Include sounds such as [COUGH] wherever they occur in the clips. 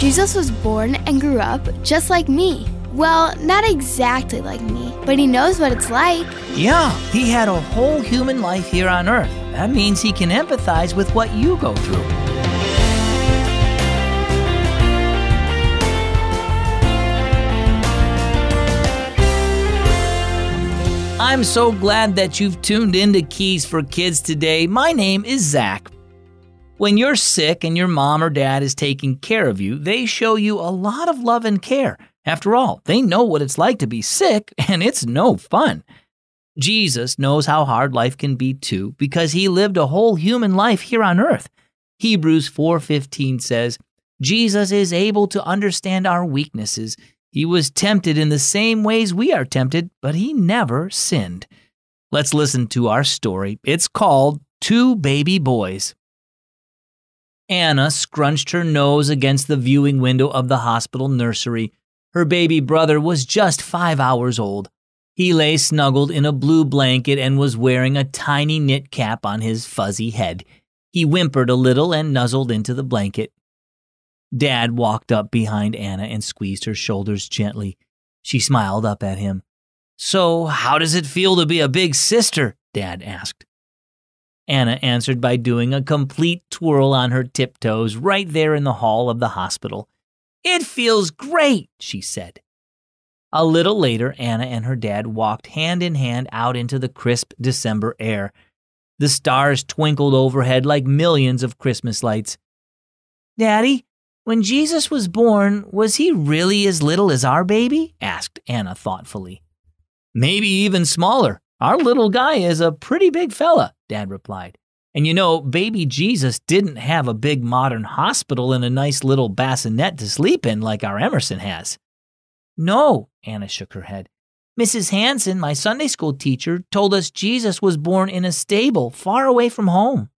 Jesus was born and grew up just like me. Well, not exactly like me, but he knows what it's like. Yeah, he had a whole human life here on earth. That means he can empathize with what you go through. I'm so glad that you've tuned into Keys for Kids today. My name is Zach. When you're sick and your mom or dad is taking care of you, they show you a lot of love and care. After all, they know what it's like to be sick, [LAUGHS] and it's no fun. Jesus knows how hard life can be too because he lived a whole human life here on earth. Hebrews 4:15 says, Jesus is able to understand our weaknesses. He was tempted in the same ways we are tempted, but he never sinned. Let's listen to our story. It's called Two Baby Boys. Anna scrunched her nose against the viewing window of the hospital nursery. Her baby brother was just five hours old. He lay snuggled in a blue blanket and was wearing a tiny knit cap on his fuzzy head. He whimpered a little and nuzzled into the blanket. Dad walked up behind Anna and squeezed her shoulders gently. She smiled up at him. So, how does it feel to be a big sister? Dad asked. Anna answered by doing a complete twirl on her tiptoes right there in the hall of the hospital. It feels great, she said. A little later, Anna and her dad walked hand in hand out into the crisp December air. The stars twinkled overhead like millions of Christmas lights. Daddy, when Jesus was born, was he really as little as our baby? asked Anna thoughtfully. Maybe even smaller. Our little guy is a pretty big fella, Dad replied. And you know, baby Jesus didn't have a big modern hospital and a nice little bassinet to sleep in like our Emerson has. No, Anna shook her head. Mrs. Hanson, my Sunday school teacher, told us Jesus was born in a stable far away from home.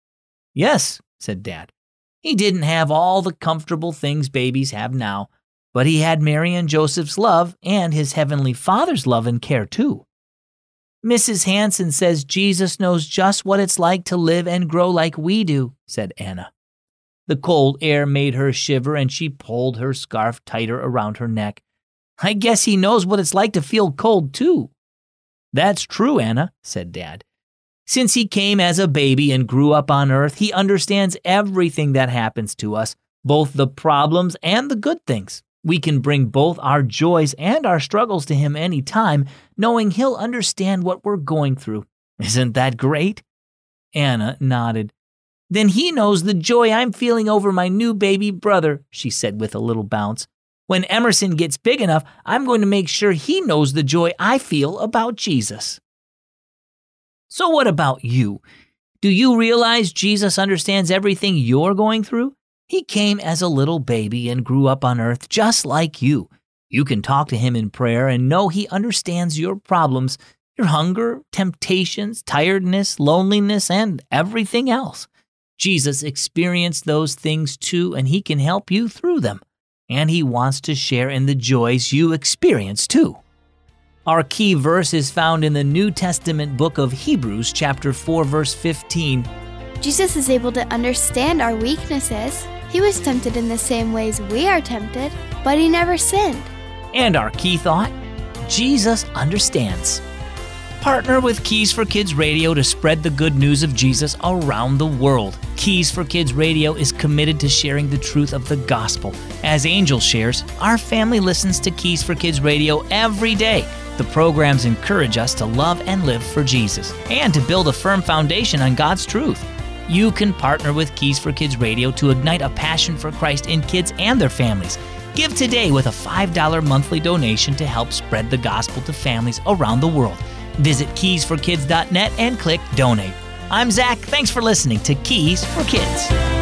Yes, said Dad. He didn't have all the comfortable things babies have now, but he had Mary and Joseph's love and his heavenly Father's love and care too. Mrs. Hanson says Jesus knows just what it's like to live and grow like we do, said Anna. The cold air made her shiver and she pulled her scarf tighter around her neck. I guess he knows what it's like to feel cold too. That's true, Anna, said Dad. Since he came as a baby and grew up on earth, he understands everything that happens to us, both the problems and the good things. We can bring both our joys and our struggles to Him any time, knowing He'll understand what we're going through. Isn't that great? Anna nodded. Then He knows the joy I'm feeling over my new baby brother, she said with a little bounce. When Emerson gets big enough, I'm going to make sure he knows the joy I feel about Jesus. So, what about you? Do you realize Jesus understands everything you're going through? He came as a little baby and grew up on earth just like you. You can talk to him in prayer and know he understands your problems, your hunger, temptations, tiredness, loneliness, and everything else. Jesus experienced those things too, and he can help you through them. And he wants to share in the joys you experience too. Our key verse is found in the New Testament book of Hebrews, chapter 4, verse 15. Jesus is able to understand our weaknesses. He was tempted in the same ways we are tempted, but he never sinned. And our key thought Jesus understands. Partner with Keys for Kids Radio to spread the good news of Jesus around the world. Keys for Kids Radio is committed to sharing the truth of the gospel. As Angel shares, our family listens to Keys for Kids Radio every day. The programs encourage us to love and live for Jesus and to build a firm foundation on God's truth. You can partner with Keys for Kids Radio to ignite a passion for Christ in kids and their families. Give today with a $5 monthly donation to help spread the gospel to families around the world. Visit keysforkids.net and click donate. I'm Zach. Thanks for listening to Keys for Kids.